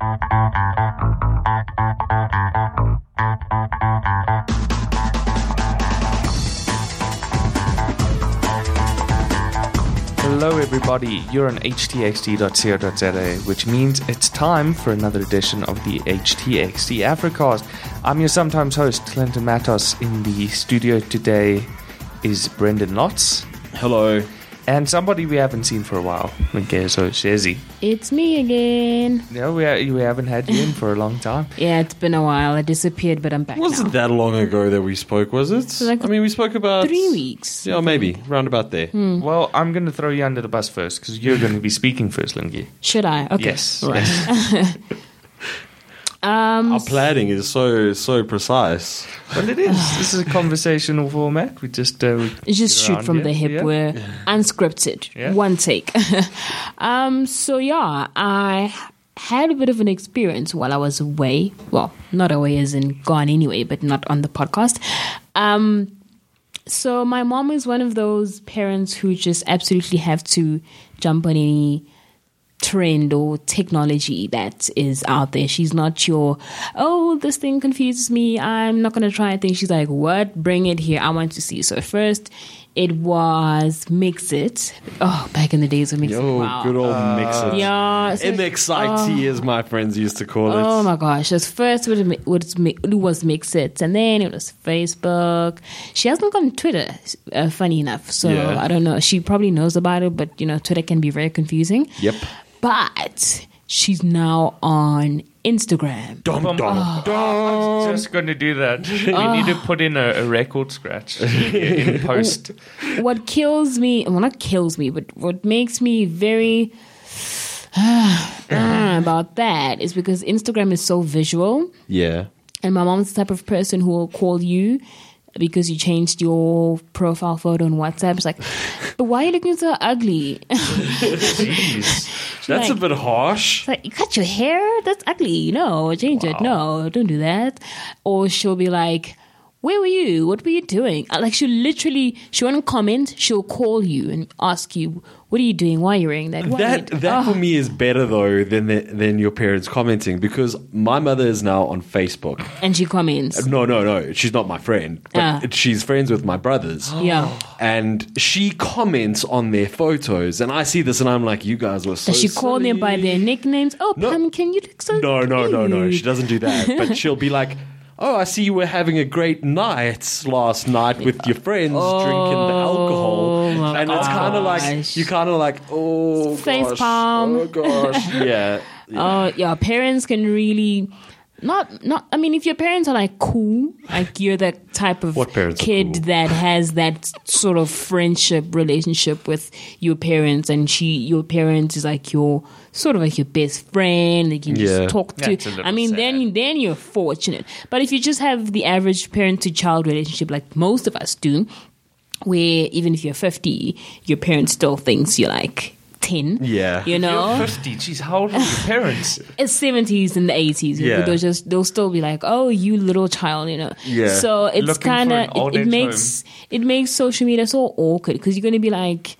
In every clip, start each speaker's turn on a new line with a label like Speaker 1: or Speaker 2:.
Speaker 1: Hello, everybody. You're on htxt.co.za, which means it's time for another edition of the HTXT Africast. I'm your sometimes host, Clinton Matos. In the studio today is Brendyn Lotz
Speaker 2: Hello.
Speaker 1: And somebody we haven't seen for a while, Nkezo Shezi.
Speaker 3: It's me again.
Speaker 1: No, we, we haven't had you in for a long time.
Speaker 3: Yeah, it's been a while. I disappeared, but I'm back
Speaker 2: Wasn't
Speaker 3: now.
Speaker 2: that long ago that we spoke, was it?
Speaker 3: like
Speaker 2: I mean, we spoke about
Speaker 3: Three weeks.
Speaker 2: Yeah, maybe round about there.
Speaker 3: Hmm.
Speaker 1: Well, I'm going to throw you under the bus first because you're going to be speaking first, Lingy.
Speaker 3: Should I? Okay.
Speaker 1: Yes.
Speaker 3: Right.
Speaker 1: yes.
Speaker 3: Um,
Speaker 2: Our planning is so so precise.
Speaker 1: Well, it is. This is a conversational format. We just uh, we
Speaker 3: It's just
Speaker 1: get
Speaker 3: shoot from
Speaker 1: here.
Speaker 3: the hip.
Speaker 1: Yeah.
Speaker 3: We're unscripted.
Speaker 1: Yeah.
Speaker 3: One take. um, so yeah, I had a bit of an experience while I was away. Well, not away as in gone anyway, but not on the podcast. Um, so my mom is one of those parents who just absolutely have to jump on any trend or technology that is out there. She's not your, oh, this thing confuses me. I'm not going to try a thing. She's like, what? Bring it here. I want to see. So first, it was MXIT. Oh, back in the days of MXIT.
Speaker 2: Oh,
Speaker 3: Wow.
Speaker 2: good old mixer.
Speaker 3: Yeah. so-
Speaker 2: MXIT, as my friends used to call it.
Speaker 3: Oh my gosh! At first, it was, was, it was MXIT, and then it was Facebook. She hasn't gone Twitter, uh, funny enough. So
Speaker 2: Yeah.
Speaker 3: I don't know. She probably knows about it, but you know, Twitter can be very confusing.
Speaker 2: Yep.
Speaker 3: But she's now on Instagram.
Speaker 2: Dum,
Speaker 1: Bum,
Speaker 2: dum,
Speaker 1: bum.
Speaker 2: dum.
Speaker 1: I was just going to do that. We need to put in a, a record scratch in post.
Speaker 3: What kills me, well, not kills me, but what makes me very ah, about that is because Instagram is so visual.
Speaker 2: Yeah.
Speaker 3: And my mom's the type of person who will call you because you changed your profile photo on WhatsApp. It's like, but why are you looking so ugly?
Speaker 1: Jeez.
Speaker 2: That's a bit harsh.
Speaker 3: Like, you cut your hair? That's ugly. No, change it. No, don't do that. Or she'll be like, where were you? What were you doing? Uh, Like she'll literally, she won't comment. She'll call you and ask you, what are you doing? Why are you wearing that? Why
Speaker 2: That that
Speaker 3: Oh.
Speaker 2: for me is better though than the, than your parents commenting because my mother is now on Facebook.
Speaker 3: And she comments.
Speaker 2: No, no, no. She's not my friend, but
Speaker 3: Ah.
Speaker 2: she's friends with my brothers.
Speaker 3: Yeah.
Speaker 2: and she comments on their photos, and I see this, and I'm like, "You guys were so."
Speaker 3: Does she call them by their nicknames? Oh,
Speaker 2: No.
Speaker 3: pumpkin, you look so
Speaker 2: No, no, no, no. She doesn't do that. But she'll be like, "Oh, I see you were having a great night last night with your friends, drinking the alcohol," oh,
Speaker 3: my
Speaker 2: and it's kind of like
Speaker 3: gosh.
Speaker 2: you kind of like, "Oh,
Speaker 3: Face
Speaker 2: gosh,
Speaker 3: palm.
Speaker 2: oh gosh, yeah."
Speaker 3: Oh yeah, parents can really not not. I mean, if your parents are like cool, like you're the type of
Speaker 2: What parents
Speaker 3: kid
Speaker 2: cool?
Speaker 3: that has that sort of friendship relationship with your parents, and she your parents is like your sort of like your best friend. They can
Speaker 2: Yeah.
Speaker 3: just talk to.
Speaker 1: That's a little
Speaker 3: I mean, then then you're fortunate. But if you just have the average parent to child relationship, like most of us do, where even if you're 50, your parents still thinks you're like 10.
Speaker 2: Yeah.
Speaker 3: You know?
Speaker 1: You're 50. Jeez, how old are your parents?
Speaker 3: it's seventies and the eighties.
Speaker 2: Yeah.
Speaker 3: They'll just they'll still be like, "Oh, you little child," you know.
Speaker 2: Yeah.
Speaker 3: So it's kind of it, it
Speaker 1: age
Speaker 3: makes it makes social media so awkward because you're going to be like,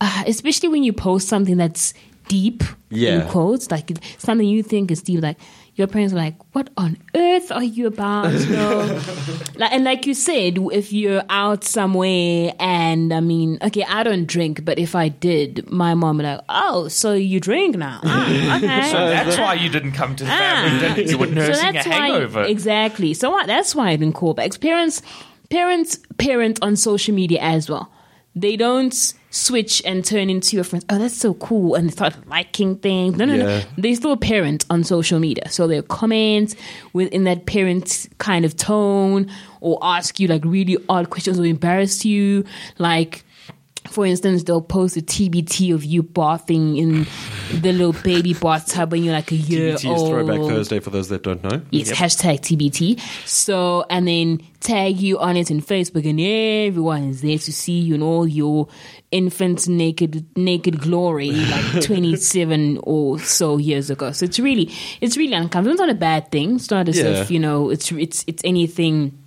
Speaker 3: uh, especially when you post something that's deep
Speaker 2: Yeah.
Speaker 3: in quotes, like something you think is deep, like. Your parents are like, "What on earth are you about?" You know? like, and like you said, if you're out somewhere, and I mean, okay, I don't drink, but if I did, my mom would be like, "Oh, so you drink now? Oh, okay."
Speaker 1: So that's why you didn't come to the ah. family dinner. You were nursing a hangover.
Speaker 3: Why, exactly. So what, that's why I didn't call back. Parents, parents, parent on social media as well. They don't switch and turn into your friends. Oh, that's so cool, and they start liking things. No, no,
Speaker 2: Yeah.
Speaker 3: no. They still parent on social media, so they'll comment within that parent kind of tone, or ask you like really odd questions, or embarrass you, like for instance, they'll post a TBT of you bathing in the little baby bathtub when you're like a year
Speaker 2: TBT is
Speaker 3: old.
Speaker 2: Throwback Thursday for those that don't know.
Speaker 3: Yes, hashtag TBT. So, and then tag you on it in Facebook, and everyone is there to see you in all your infant naked naked glory, like twenty seven or so years ago. So it's really it's really uncomfortable. It's not a bad thing. It's not as
Speaker 2: Yeah.
Speaker 3: if you know it's it's it's anything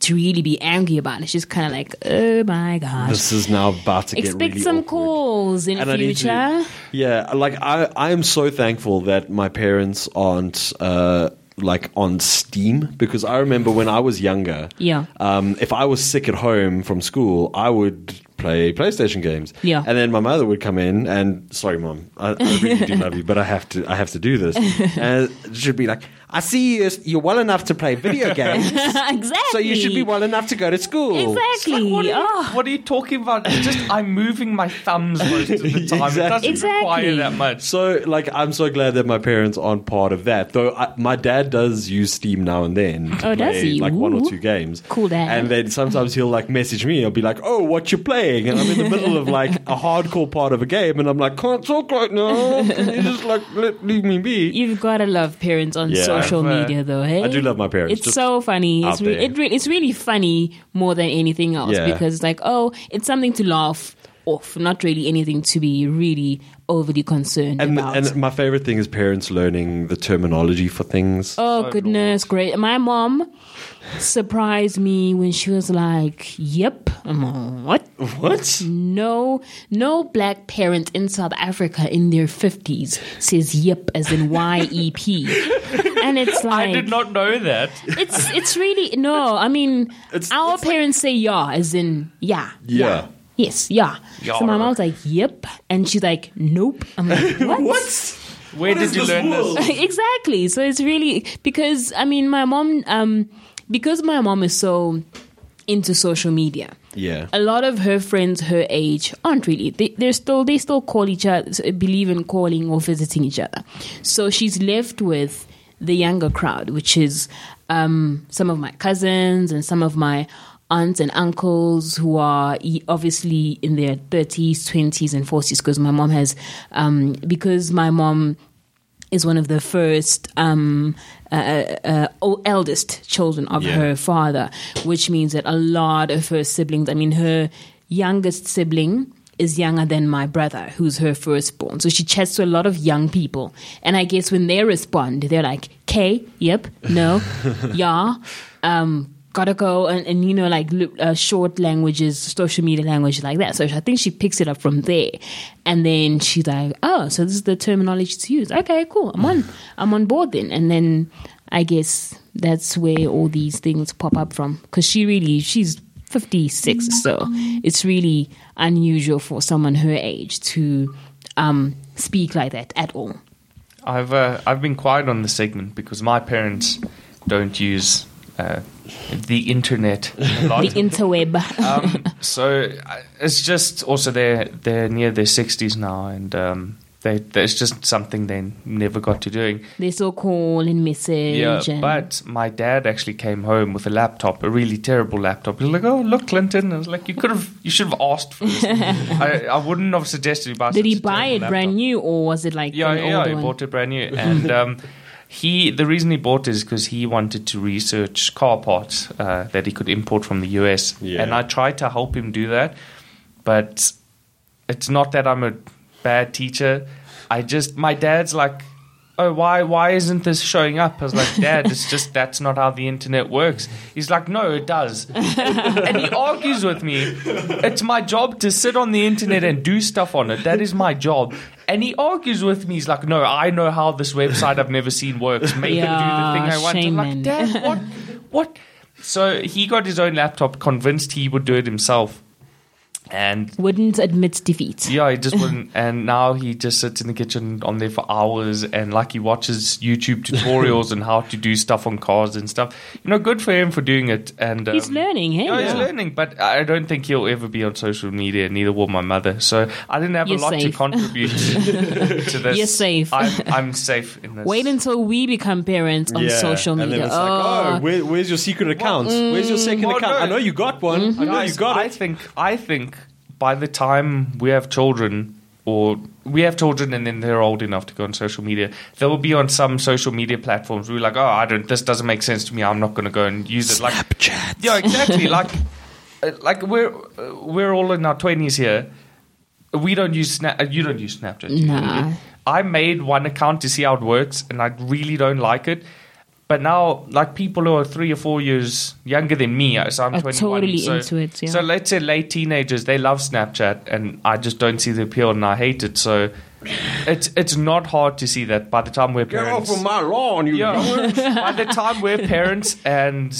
Speaker 3: to really be angry about. It's just kind of like, oh my gosh.
Speaker 2: This is now about to get
Speaker 3: Expect
Speaker 2: really
Speaker 3: some
Speaker 2: awkward.
Speaker 3: calls in
Speaker 2: And need to-
Speaker 3: future.
Speaker 2: yeah, like I, I am so thankful that my parents aren't uh, like on Steam because I remember when I was younger.
Speaker 3: Yeah.
Speaker 2: Um, if I was sick at home from school, I would play PlayStation games.
Speaker 3: Yeah.
Speaker 2: And then my mother would come in and sorry, mom, I, I really do love you, but I have to, I have to do this. And she'd be like, I see you, you're well enough to play video games,
Speaker 3: exactly.
Speaker 2: so you should be well enough to go to school.
Speaker 3: Exactly.
Speaker 1: What are, you,
Speaker 3: oh.
Speaker 1: what are you talking about? It's just I'm moving my thumbs most of the time. It doesn't
Speaker 3: Exactly.
Speaker 1: require that much.
Speaker 2: So, like, I'm so glad that my parents aren't part of that. Though I, my dad does use Steam now and then. To
Speaker 3: Oh, does he?
Speaker 2: Like one or two games.
Speaker 3: Cool dad.
Speaker 2: And then sometimes he'll like message me. He'll be like, "Oh, what you playing?" And I'm in the middle of like a hardcore part of a game, and I'm like, "Can't talk right now. Can you just like let, leave me be?"
Speaker 3: You've got to love parents on
Speaker 2: Yeah.
Speaker 3: Social media, though. Hey,
Speaker 2: I do love my parents,
Speaker 3: It's
Speaker 2: just
Speaker 3: so funny. It's re- it re- it's really funny more than anything else
Speaker 2: Yeah.
Speaker 3: because it's like, oh, it's something to laugh off, not really anything to be really overly concerned
Speaker 2: And,
Speaker 3: about.
Speaker 2: and my favorite thing is parents learning the terminology for things.
Speaker 3: Oh goodness, great! My mom surprised me when she was like, "Yep." I'm like, "What?
Speaker 2: What?
Speaker 3: No, no black parent in South Africa in their fifties says "yep" as in Y E P, and it's like
Speaker 1: I did not know that.
Speaker 3: It's it's really no. I mean,
Speaker 2: It's-
Speaker 3: our
Speaker 2: it's like-
Speaker 3: parents say "yeah" as in "yeah."
Speaker 2: Yeah.
Speaker 3: Yes, yeah. So my
Speaker 1: Yeah.
Speaker 3: mom's like, "Yep," and she's like, "Nope." I'm like, "What?"
Speaker 2: What?
Speaker 1: Where
Speaker 2: What
Speaker 1: did you
Speaker 2: this
Speaker 1: learn
Speaker 2: world?
Speaker 1: this?
Speaker 3: exactly. So it's really because I mean, my mom, um, because my mom is so into social media.
Speaker 2: Yeah.
Speaker 3: A lot of her friends her age aren't really. They, they're still they still call each other, believe in calling or visiting each other. So she's left with the younger crowd, which is um, some of my cousins and some of my aunts and uncles who are obviously in their 30s, 20s, and 40s. Because my mom has, um, because my mom is one of the first um, uh, uh, o- eldest children of
Speaker 2: Yeah.
Speaker 3: her father, which means that a lot of her siblings, I mean, her youngest sibling is younger than my brother, who's her firstborn. So she chats to a lot of young people. And I guess when they respond, they're like, K, yep, no, yeah, um, gotta go. And, and you know, like uh, short languages, social media language like that. So I think she picks it up from there. And then she's like, oh, so this is the terminology to use. Okay, cool. I'm on, I'm on board then. And then I guess that's where all these things pop up from. Because she really, she's 56, so it's really unusual for someone her age to um, speak like that at all.
Speaker 1: I've uh, I've been quiet on the segment because my parents don't use uh, the internet.
Speaker 3: The interweb.
Speaker 1: um, so uh, it's just also they're they're near their sixties now, and um, they there's just something they never got to doing.
Speaker 3: they still call and message.
Speaker 1: Yeah,
Speaker 3: and
Speaker 1: but my dad actually came home with a laptop, a really terrible laptop. He was like, "Oh, look, Clinton." I was like, "You could have, you should have asked for this. I, I wouldn't have suggested you buy."
Speaker 3: did he buy it
Speaker 1: terrible
Speaker 3: brand new or was it like
Speaker 1: Yeah, yeah, he
Speaker 3: one?
Speaker 1: bought it brand new, and um, he the reason he bought it is because he wanted to research car parts uh, that he could import from the US,
Speaker 2: Yeah.
Speaker 1: and I tried to help him do that, but it's not that I'm a bad teacher. I just my dad's like. Oh, why? Why isn't this showing up? I was like, Dad, it's just that's not how the internet works. He's like, No, it does, and he argues with me. It's my job to sit on the internet and do stuff on it. That is my job. And he argues with me. He's like, No, I know how this website I've never seen works. Make it do the thing I want. I'm like. Dad, what? What? So he got his own laptop, convinced he would do it himself, and
Speaker 3: Wouldn't admit defeat.
Speaker 1: yeah, he just wouldn't. And now he just sits in the kitchen on there for hours, and like he watches YouTube tutorials on how to do stuff on cars and stuff. You know, good for him for doing it. And um,
Speaker 3: He's learning, hey?
Speaker 1: Yeah, he's
Speaker 3: Yeah.
Speaker 1: learning, but I don't think he'll ever be on social media. Neither will my mother. So I didn't have
Speaker 3: You're
Speaker 1: a lot to contribute to this.
Speaker 3: You're safe.
Speaker 1: I'm, I'm safe in this.
Speaker 3: Wait until we become parents on social
Speaker 2: And
Speaker 3: media.
Speaker 2: then it's like, oh, where, where's your secret account? where's your second
Speaker 1: Well,
Speaker 2: account?
Speaker 1: no.
Speaker 2: I know you got one. I know you got
Speaker 1: I
Speaker 2: it.
Speaker 1: think I think by the time we have children or we have children and then they're old enough to go on social media, they will be on some social media platforms. We're like, oh, I don't. This doesn't make sense to me. I'm not going to go and use it. Like,
Speaker 2: Snapchat.
Speaker 1: yeah, exactly. like, uh, like we're uh, we're all in our twenties here. We don't use Snap. uh, You don't use Snapchat.
Speaker 3: Nah.
Speaker 1: I made one account to see how it works, and I really don't like it. But now, like people who are three or four years younger than me, so I'm
Speaker 3: Are
Speaker 1: 21.
Speaker 3: totally
Speaker 1: so,
Speaker 3: into it, yeah.
Speaker 1: So let's say late teenagers, they love Snapchat, and I just don't see the appeal, and I hate it. So it's it's not hard to see that by the time we're parents.
Speaker 2: Get off of my lawn, you
Speaker 1: yeah, by the time we're parents and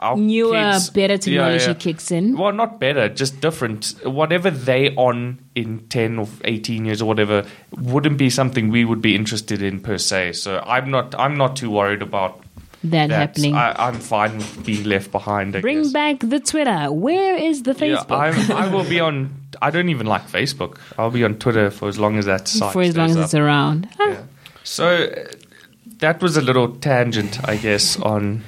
Speaker 1: our
Speaker 3: Newer,
Speaker 1: kids,
Speaker 3: better technology
Speaker 1: yeah.
Speaker 3: kicks in.
Speaker 1: Well, not better, just different. Whatever they on in 10 or 18 years or whatever wouldn't be something we would be interested in per se. So I'm not I'm not too worried about
Speaker 3: That,
Speaker 1: that.
Speaker 3: happening.
Speaker 1: I, I'm fine with being left behind. I
Speaker 3: Bring
Speaker 1: guess.
Speaker 3: back the Twitter. Where is the Facebook?
Speaker 1: I'm, I will be on. I don't even like Facebook. I'll be on Twitter for as long as that site
Speaker 3: for as long as
Speaker 1: stays
Speaker 3: it's around. Huh.
Speaker 1: Yeah. So uh, that was a little tangent, I guess, on.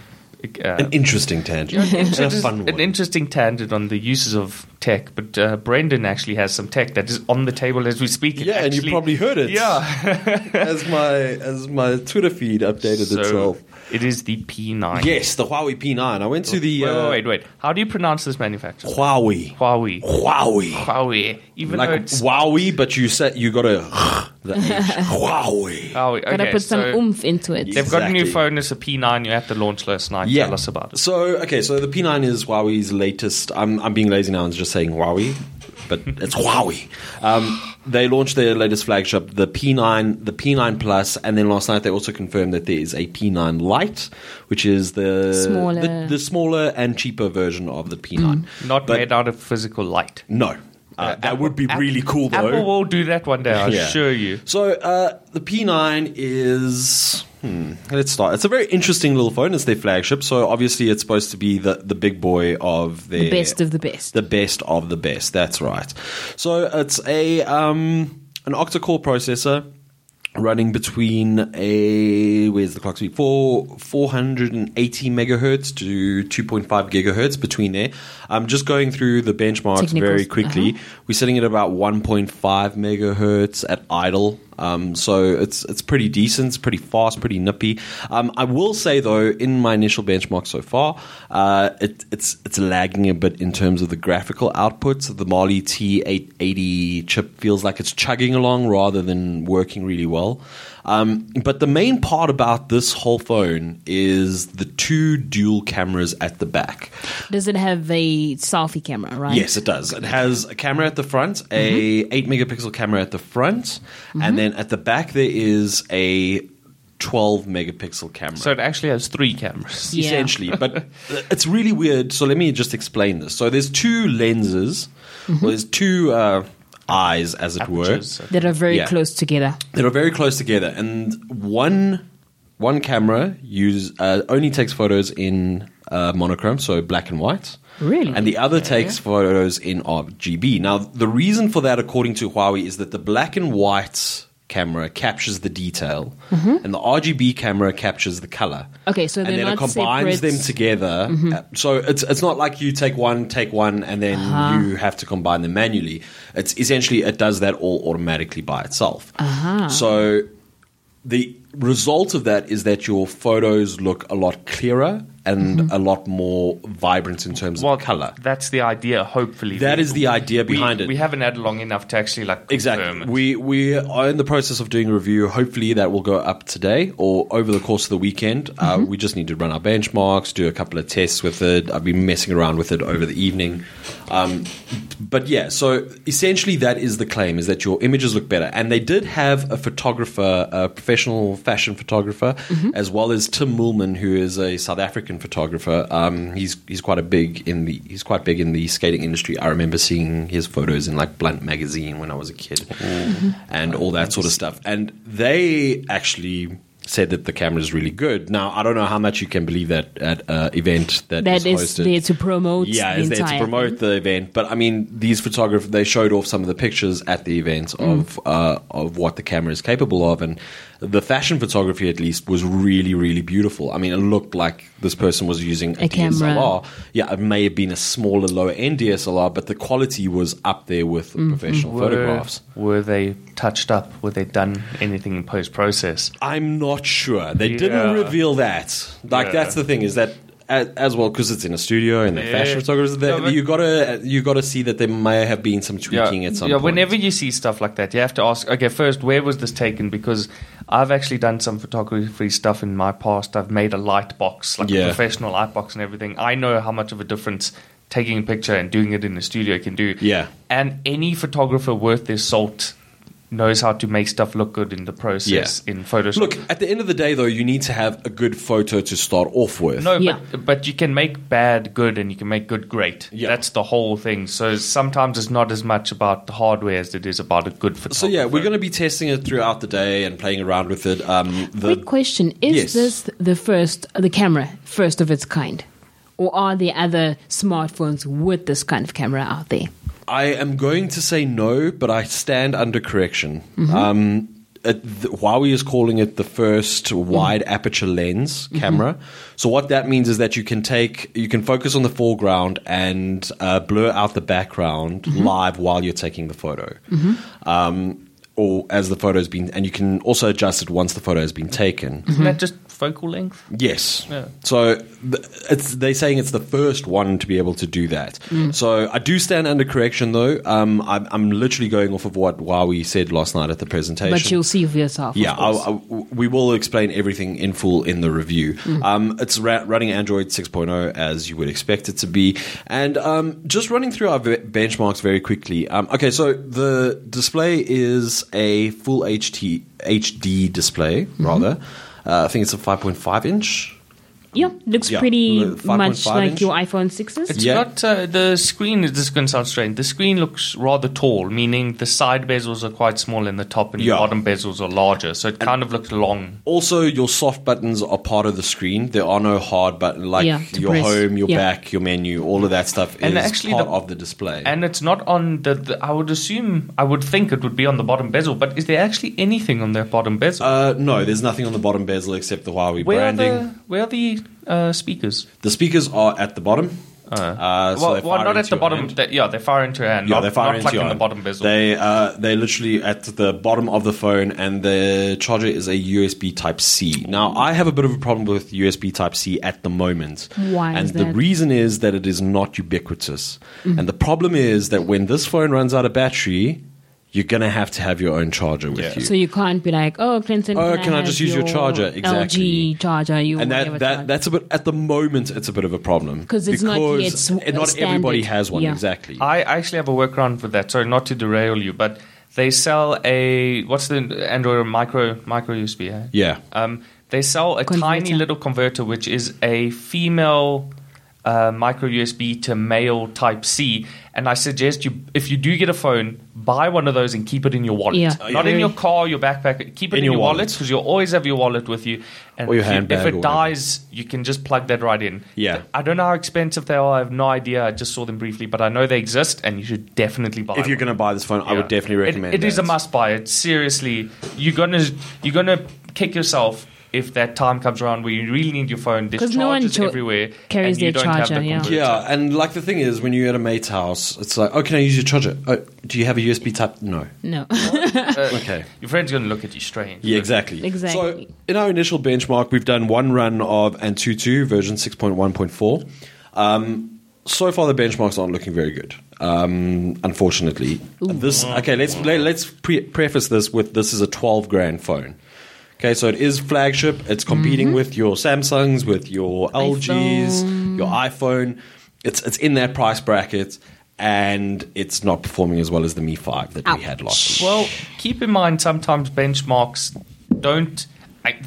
Speaker 1: Uh,
Speaker 2: An interesting tangent. and a
Speaker 1: Just
Speaker 2: fun
Speaker 1: an interesting tangent on the uses of tech, but uh, Brendyn actually has some tech that is on the table as we speak. It
Speaker 2: Yeah, and you probably heard it.
Speaker 1: Yeah.
Speaker 2: as my as my Twitter feed updated
Speaker 1: so
Speaker 2: itself.
Speaker 1: it is the P9.
Speaker 2: Yes, the Huawei P9. I went to the
Speaker 1: Wait,
Speaker 2: uh,
Speaker 1: wait, wait, wait. How do you pronounce this manufacturer?
Speaker 2: Huawei.
Speaker 1: Huawei.
Speaker 2: Huawei.
Speaker 1: Huawei. Even though
Speaker 2: Like
Speaker 1: it's
Speaker 2: Huawei, but you said you got to the H. Huawei.
Speaker 1: Huawei.
Speaker 3: Gotta
Speaker 1: Okay,
Speaker 3: put some
Speaker 1: so
Speaker 3: oomph into it.
Speaker 1: They've got a new
Speaker 2: Exactly.
Speaker 1: phone. It's a P9. You have to launch last night.
Speaker 2: Yeah.
Speaker 1: Tell us about it.
Speaker 2: So okay, so the P9 is Huawei's latest. I'm I'm being lazy now and just saying Huawei, but it's Huawei. Um, they launched their latest flagship, the P9, the P9 Plus, and then last night they also confirmed that there is a P9 Lite, which is the
Speaker 3: Smaller.
Speaker 2: the, the smaller and cheaper version of the P9.
Speaker 1: Not
Speaker 2: But-
Speaker 1: made out of physical light.
Speaker 2: No, uh, that would be
Speaker 1: Apple-
Speaker 2: really cool though.
Speaker 1: Apple will do that one day, I
Speaker 2: Yeah.
Speaker 1: assure you.
Speaker 2: So uh, the P9 is. Hmm, let's start. It's a very interesting little phone. It's their flagship. So obviously, it's supposed to be the, the big boy of their
Speaker 3: the best of the best.
Speaker 2: the best of the best. That's right. So it's a um, an octa-core processor running between a where's the clock speed four 480 megahertz to 2.5 gigahertz between there. I'm just going through the benchmarks
Speaker 3: Technicals,
Speaker 2: very quickly.
Speaker 3: uh-huh.
Speaker 2: We're sitting at about 1.5 megahertz at idle. Um, so it's it's pretty decent, it's pretty fast, pretty nippy. Um, I will say though, in my initial benchmark so far, uh, it, it's it's lagging a bit in terms of the graphical output. So the Mali T880 chip feels like it's chugging along rather than working really well. Um, but the main part about this whole phone is the two dual cameras at the back.
Speaker 3: Does it have a selfie camera, right?
Speaker 2: Yes, it does. It has a camera at the front, a
Speaker 3: Mm-hmm.
Speaker 2: eight megapixel camera at the front, and then at the back there is a twelve megapixel camera.
Speaker 1: So it actually has three cameras.
Speaker 3: Yeah.
Speaker 2: essentially, but it's really weird. So let me just explain this. So there's two lenses.
Speaker 3: Mm-hmm.
Speaker 2: Well, there's two uh, eyes, as it were
Speaker 3: That are very
Speaker 2: Yeah.
Speaker 3: close together.
Speaker 2: that are very close together, and one one camera use uh, only takes photos in uh, monochrome, so black and white.
Speaker 3: Really?
Speaker 2: And the other takes photos in RGB. Now, the reason for that, according to Huawei, is that the black and white camera captures the detail, mm-hmm. and the RGB camera captures the color.
Speaker 3: Okay, so
Speaker 2: and then it combines
Speaker 3: separate.
Speaker 2: them together. Mm-hmm. Uh, So it's it's not like you take one, take one, and then uh-huh. you have to combine them manually. It's essentially it does that all automatically by itself. Uh-huh. So the result of that is that your photos look a lot clearer and a lot more vibrant in terms
Speaker 1: Well,
Speaker 2: of color.
Speaker 1: That's the idea. Hopefully,
Speaker 2: That
Speaker 1: We-
Speaker 2: is the idea
Speaker 1: we,
Speaker 2: behind it.
Speaker 1: We haven't had long enough to actually like confirm
Speaker 2: Exactly.
Speaker 1: it.
Speaker 2: We we are in the process of doing a review. Hopefully, that will go up today or over the course of the weekend. Uh, we just need to run our benchmarks, do a couple of tests with it. I've been messing around with it over the evening. Um, but yeah, so essentially, that is the claim: is that your images look better. And they did have a photographer, a professional fashion photographer, as well as Tim Moolman, who is a South African photographer. Um, he's he's quite a big in the he's quite big in the skating industry. I remember seeing his photos in like Blunt magazine when I was a kid, and all that sort of stuff. And they actually said that the camera is really good. Now I don't know how much you can believe that at an event that
Speaker 3: That is
Speaker 2: hosted.
Speaker 3: there to promote
Speaker 2: Yeah,
Speaker 3: the
Speaker 2: is there to promote
Speaker 3: thing.
Speaker 2: the event. But I mean, these photographers they showed off some of the pictures at the event
Speaker 3: Mm.
Speaker 2: of uh, of what the camera is capable of, and the fashion photography at least was really really beautiful. I mean, it looked like this person was using a,
Speaker 3: A camera.
Speaker 2: DSLR. Yeah, it may have been a smaller, lower end DSLR, but the quality was up there with
Speaker 3: Mm-hmm.
Speaker 2: professional
Speaker 1: were,
Speaker 2: photographs.
Speaker 1: were they touched up? Were they done anything in post process?
Speaker 2: I'm not sure. They
Speaker 1: Yeah.
Speaker 2: didn't reveal that. Like
Speaker 1: Yeah.
Speaker 2: that's the thing is that a- as well because it's in a studio and the
Speaker 1: Yeah.
Speaker 2: fashion photographers. They,
Speaker 1: No, but-
Speaker 2: you gotta you gotta see that there may have been some tweaking at some
Speaker 1: yeah
Speaker 2: point.
Speaker 1: whenever you see stuff like that, you have to ask, okay, first, where was this taken? Because I've actually done some photography stuff in my past. I've made a light box, like
Speaker 2: Yeah.
Speaker 1: a professional light box and everything. I know how much of a difference taking a picture and doing it in the studio can do.
Speaker 2: Yeah.
Speaker 1: And any photographer worth their salt knows how to make stuff look good in the process in Photoshop.
Speaker 2: Look, at the end of the day, though, you need to have a good photo to start off with.
Speaker 1: No,
Speaker 3: Yeah.
Speaker 1: but, but you can make bad good and you can make good great.
Speaker 2: Yeah.
Speaker 1: That's the whole thing. So sometimes it's not as much about the hardware as it is about a good photographer.
Speaker 2: So yeah, we're going to be testing it throughout the day and playing around with it. Um, the,
Speaker 3: Quick question: Is
Speaker 2: Yes.
Speaker 3: this the first, the camera, first of its kind, or are there other smartphones with this kind of camera out there?
Speaker 2: I am going to say no, but I stand under correction.
Speaker 3: Mm-hmm.
Speaker 2: Um, it, the, Huawei is calling it the first
Speaker 3: Mm-hmm.
Speaker 2: wide aperture lens camera. So what that means is that you can take, you can focus on the foreground and uh, blur out the background
Speaker 3: Mm-hmm.
Speaker 2: live while you're taking the photo. Um, or as the photo has been, and you can also adjust it once the photo has been taken.
Speaker 1: Isn't that just focal length?
Speaker 2: Yes.
Speaker 1: Yeah.
Speaker 2: So it's they're saying it's the first one to be able to do that.
Speaker 3: Mm.
Speaker 2: So I do stand under correction though. Um, I'm, I'm literally going off of what Huawei said last night at the presentation.
Speaker 3: But you'll see for yourself.
Speaker 2: yeah,
Speaker 3: course.
Speaker 2: I'll, I'll, we will explain everything in full in the review.
Speaker 3: Mm.
Speaker 2: Um, it's ra- running Android 6.0 as you would expect it to be, and um, just running through our v- benchmarks very quickly. Um, okay, so the display is a full HT, HD display,
Speaker 3: Mm-hmm.
Speaker 2: rather. Uh, I think it's a 5.5 inch.
Speaker 3: Yeah, looks
Speaker 2: Yeah,
Speaker 3: pretty
Speaker 2: the 5.5
Speaker 3: much like
Speaker 2: inch.
Speaker 3: your iPhone sixes.
Speaker 1: It's
Speaker 2: Yeah.
Speaker 1: not uh, the screen. This is going to sound strange. The screen looks rather tall, meaning the side bezels are quite small and the top and
Speaker 2: Yeah.
Speaker 1: bottom bezels are larger. So it kind of looks long.
Speaker 2: Also, your soft buttons are part of the screen. There are no hard buttons like
Speaker 3: Yeah,
Speaker 2: your
Speaker 3: press.
Speaker 2: home, your
Speaker 3: Yeah.
Speaker 2: back, your menu. All of that stuff is
Speaker 1: And actually
Speaker 2: part
Speaker 1: the-
Speaker 2: of the display.
Speaker 1: And it's not on the, the. I would assume. I would think it would be on the bottom bezel. But is there actually anything on the bottom bezel?
Speaker 2: uh, no, there's nothing on the bottom bezel except the Huawei
Speaker 1: where
Speaker 2: branding.
Speaker 1: are the Where are the uh, speakers?
Speaker 2: The speakers are at the bottom. Uh, so
Speaker 1: well, well not at the bottom.
Speaker 2: hand.
Speaker 1: They, yeah, they fire into your hand.
Speaker 2: Yeah,
Speaker 1: not,
Speaker 2: they fire
Speaker 1: not
Speaker 2: into
Speaker 1: like
Speaker 2: your
Speaker 1: in the
Speaker 2: hand.
Speaker 1: bottom bezel.
Speaker 2: They uh, they're literally at the bottom of the phone, and the charger is a USB Type C. Now, I have a bit of a problem with USB Type C at the moment.
Speaker 3: Why
Speaker 2: And
Speaker 3: is
Speaker 2: the
Speaker 3: that? Mm-hmm.
Speaker 2: reason is that it is not ubiquitous. And the problem is that when this phone runs out of battery, you're gonna have to have your own charger with
Speaker 1: Yeah.
Speaker 2: you.
Speaker 3: So you can't be like, oh, Clinton.
Speaker 2: Oh,
Speaker 3: can,
Speaker 2: can I
Speaker 3: have
Speaker 2: just use your charger? Exactly.
Speaker 3: LG charger. You
Speaker 2: and that, that
Speaker 3: charger.
Speaker 2: that's a bit at the moment it's a bit of a problem
Speaker 3: 'Cause it's not yet
Speaker 2: Because not
Speaker 3: standard.
Speaker 2: everybody has one
Speaker 3: Yeah.
Speaker 2: exactly.
Speaker 1: I actually have a workaround for that. Sorry, not to derail you, but they sell a what's the Android micro micro USB? Eh?
Speaker 2: yeah.
Speaker 1: Um, they sell a
Speaker 3: Converter.
Speaker 1: tiny little converter, which is a female uh, micro USB to male Type C. And I suggest you, if you do get a phone, buy one of those and keep it in your wallet.
Speaker 3: Yeah.
Speaker 1: Not in your car, your backpack. Keep it in,
Speaker 2: In your
Speaker 1: your wallet
Speaker 2: wallet.
Speaker 1: because you'll always have your wallet with you. And
Speaker 2: Or your
Speaker 1: if, you-
Speaker 2: handbag
Speaker 1: if it
Speaker 2: whatever.
Speaker 1: dies, you can just plug that right in.
Speaker 2: Yeah.
Speaker 1: I don't know how expensive they are. I have no idea. I just saw them briefly, but I know they exist, and you should definitely buy.
Speaker 2: if you're going to buy this phone, I would definitely
Speaker 1: It-
Speaker 2: recommend
Speaker 1: it is a must buy. It's seriously you're gonna you're gonna kick yourself if that time comes around where you really need your phone. There's
Speaker 3: 'Cause no one cho-
Speaker 1: everywhere,
Speaker 3: carries
Speaker 1: and you
Speaker 3: their
Speaker 1: don't have
Speaker 3: charger,
Speaker 1: the
Speaker 3: yeah.
Speaker 2: Yeah, and like the thing is, when you're at a mate's house, it's like, oh, can I use your charger? Oh, do you have a USB type? No.
Speaker 3: No.
Speaker 2: Okay.
Speaker 1: Your friend's gonna look at you strange.
Speaker 2: Yeah, exactly.
Speaker 3: Exactly.
Speaker 2: So, in our initial benchmark, we've done one run of Antutu version 6.1.4. Um, so far, the benchmarks aren't looking very good. Um, unfortunately, this okay. Let's let, let's pre- preface this with this is a 12 grand phone. Okay, so it is flagship. It's competing mm-hmm. with your Samsungs, with your LGs, your iPhone. It's it's in that price bracket, and it's not performing as well as the Mi 5 that we had last week.
Speaker 1: Well, keep in mind sometimes benchmarks don't.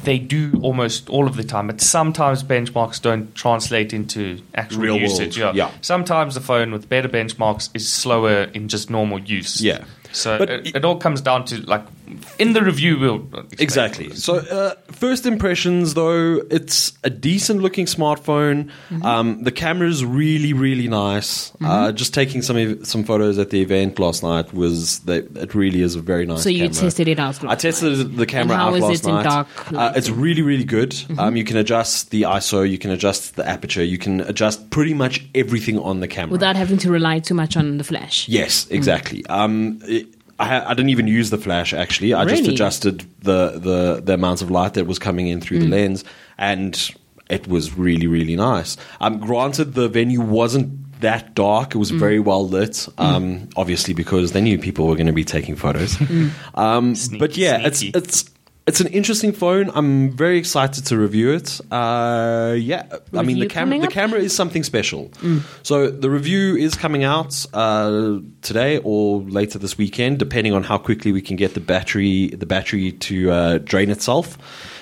Speaker 1: They do almost all of the time, but sometimes benchmarks don't translate into actual
Speaker 2: Real
Speaker 1: usage. Yeah.
Speaker 2: yeah.
Speaker 1: Sometimes the phone with better benchmarks is slower in just normal use.
Speaker 2: Yeah.
Speaker 1: So it-
Speaker 2: it
Speaker 1: all comes down to like in the review we'll
Speaker 2: Exactly. So, uh, first impressions, though, it's a decent looking smartphone. Um, the camera is really, really nice. Uh, just taking some ev- some photos at the event last night was that it really is a very nice.
Speaker 3: So you
Speaker 2: camera.
Speaker 3: tested it out
Speaker 2: I
Speaker 3: last
Speaker 2: tested the camera
Speaker 3: how
Speaker 2: out
Speaker 3: is
Speaker 2: last
Speaker 3: it in
Speaker 2: night.
Speaker 3: dark
Speaker 2: uh, it's really, really good. Um, you can adjust the ISO, you can adjust the aperture, you can adjust pretty much everything on the camera.
Speaker 3: without having to rely too much on the flash.
Speaker 2: Yes, exactly. Um, it, I, I didn't even use the flash actually. I just adjusted the, the the amount of light that was coming in through the lens, and it was really really nice. Um, granted, the venue wasn't that dark; it was very well lit. Um, obviously because they knew people were going to be taking photos. Um,
Speaker 1: Sneaky,
Speaker 2: but yeah,
Speaker 1: sneaky.
Speaker 2: it's it's it's an interesting phone. I'm very excited to review it. Uh, yeah, I mean the camera. The camera is something special. So the review is coming out uh, today or later this weekend, depending on how quickly we can get the battery the battery to uh, drain itself,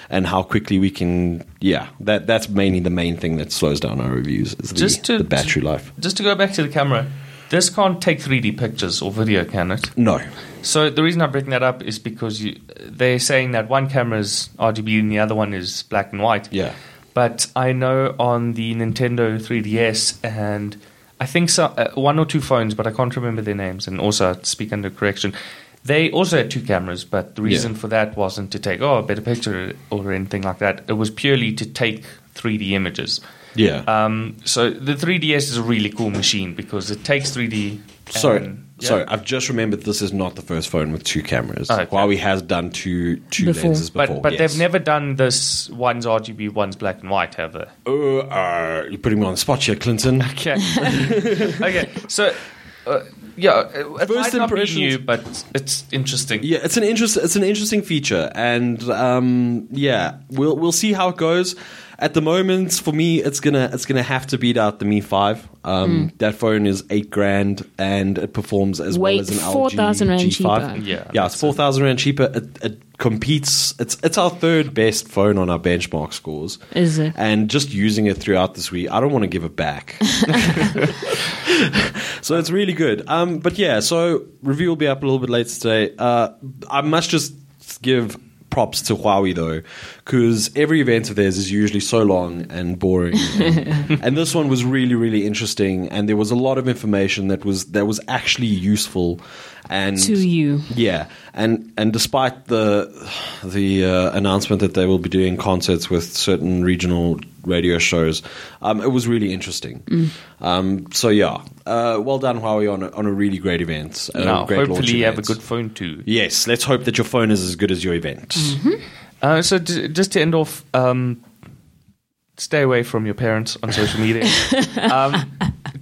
Speaker 2: and how quickly we can. Yeah, that that's mainly the main thing that slows down our reviews is the,
Speaker 1: Just to-
Speaker 2: the battery life.
Speaker 1: Just to go back to the camera, this can't take 3D pictures or video, can it?
Speaker 2: No.
Speaker 1: So the reason I'm breaking that up is because you, they're saying that one camera is RGB and the other one is black and white.
Speaker 2: Yeah.
Speaker 1: But I know on the Nintendo 3DS and I think so, uh, one or two phones, but I can't remember their names. And also, I speak under correction. They also had two cameras, but the reason
Speaker 2: Yeah.
Speaker 1: for that wasn't to take oh a better picture or anything like that. It was purely to take 3D images.
Speaker 2: Yeah.
Speaker 1: Um, so the 3DS is a really cool machine because it takes 3D.
Speaker 2: Sorry,
Speaker 1: and- yeah.
Speaker 2: sorry. I've just remembered this is not the first phone with two cameras.
Speaker 1: Oh, okay.
Speaker 2: Huawei has done two two
Speaker 3: Before.
Speaker 2: lenses before.
Speaker 1: But but
Speaker 2: yes.
Speaker 1: they've never done this. One's RGB, one's black and white, have they?
Speaker 2: Uh, uh, you're putting me on the spot here, Clinton.
Speaker 1: Okay. okay. So, uh, yeah, it
Speaker 2: First
Speaker 1: impression, not new, but it's interesting.
Speaker 2: Yeah, it's an interest. It's an interesting feature, and um, yeah, we'll we'll see how it goes. At the moment, for me, it's gonna it's gonna have to beat out the Mi Five. Um, That phone is eight grand, and it performs as well as an
Speaker 3: 4,000
Speaker 2: LG
Speaker 3: rand
Speaker 2: G5.
Speaker 3: cheaper.
Speaker 1: Yeah,
Speaker 2: yeah, it's four thousand rand cheaper. It, it competes. It's it's our third best phone on our benchmark scores.
Speaker 3: Is it?
Speaker 2: And just using it throughout this week, I don't want to give it back. so it's really good. Um, but yeah, so review will be up a little bit later today. Uh, I must just give props to Huawei though, because every event of theirs is usually so long and boring, and, and this one was really really interesting, and there was a lot of information that was that was actually useful. And
Speaker 3: To you.
Speaker 2: yeah, and and despite the the uh, announcement that they will be doing concerts with certain regional radio shows, um, it was really interesting.
Speaker 3: Mm.
Speaker 2: Um, so yeah, uh, well done Huawei on a, on a really great event.
Speaker 1: Now,
Speaker 2: great
Speaker 1: hopefully, you have a good phone too.
Speaker 2: Yes, let's hope that your phone is as good as your event.
Speaker 3: Mm-hmm.
Speaker 1: Uh, so, d- just to end off, um, stay away from your parents on social media. um,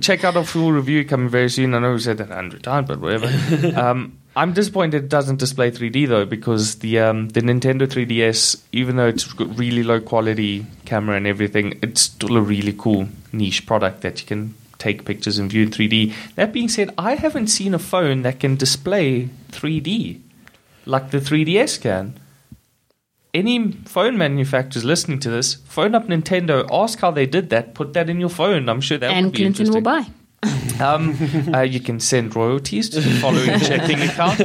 Speaker 1: check out our full review coming very soon. I know we said that a hundred times, but whatever. Um, I'm disappointed it doesn't display 3D though, because the um, the Nintendo 3DS, even though it's got really low quality camera and everything, it's still a really cool niche product that you can take pictures and view in 3D. That being said, I haven't seen a phone that can display 3D like the 3DS can any phone manufacturers listening to this, phone up Nintendo, ask how they did that, put that in your phone. I'm sure that
Speaker 3: and
Speaker 1: would be
Speaker 3: Clinton will buy.
Speaker 1: Um, uh, you can send royalties to the following checking account.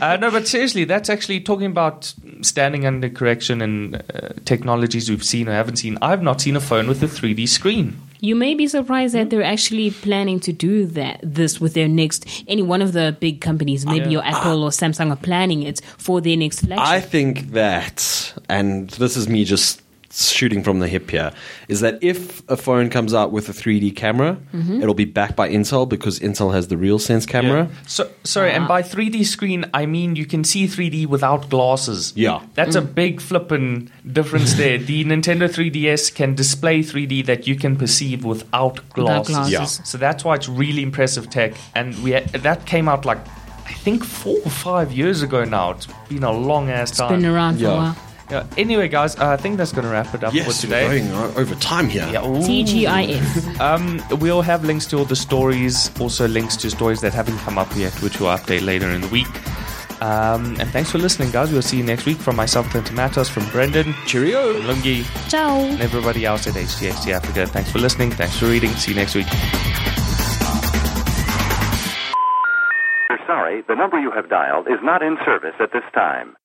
Speaker 1: Uh, no, but seriously, that's actually talking about standing under correction and uh, technologies we've seen or haven't seen. I've not seen a phone with a 3D screen.
Speaker 3: You may be surprised that hmm? they're actually planning to do that this with their next any one of the big companies, maybe your Apple ah. or Samsung are planning it for their next flagship.
Speaker 2: I think that, and this is me just shooting from the hip here, is that if a phone comes out with a 3D camera,
Speaker 3: Mm-hmm.
Speaker 2: it'll be backed by Intel because Intel has the RealSense camera.
Speaker 1: So sorry, and by 3D screen, I mean you can see 3D without glasses.
Speaker 2: Yeah.
Speaker 1: That's a big flippin' difference there. The Nintendo 3DS can display 3D that you can perceive without
Speaker 3: Without
Speaker 1: glasses.
Speaker 3: glasses.
Speaker 2: Yeah.
Speaker 1: So that's why it's really impressive tech. And we had, that came out like I think four or five years ago now. It's been a long ass time.
Speaker 3: It's been around for
Speaker 2: Yeah.
Speaker 3: a while.
Speaker 1: Yeah. Anyway, guys, uh, I think that's going to wrap it up for today.
Speaker 2: we're going over time here.
Speaker 1: Yeah, ooh.
Speaker 3: TGIF.
Speaker 1: Um, we'll have links to all the stories, also links to stories that haven't come up yet, which we'll update later in the week. Um, and thanks for listening, guys. We'll see you next week from myself, Clinton Matos, from Brendyn,
Speaker 2: Cheerio.
Speaker 1: Lungi,
Speaker 3: Ciao.
Speaker 1: and everybody else at HTXT Africa. Thanks for listening. Thanks for reading. See you next week.
Speaker 4: We're sorry, the number you have dialed is not in service at this time.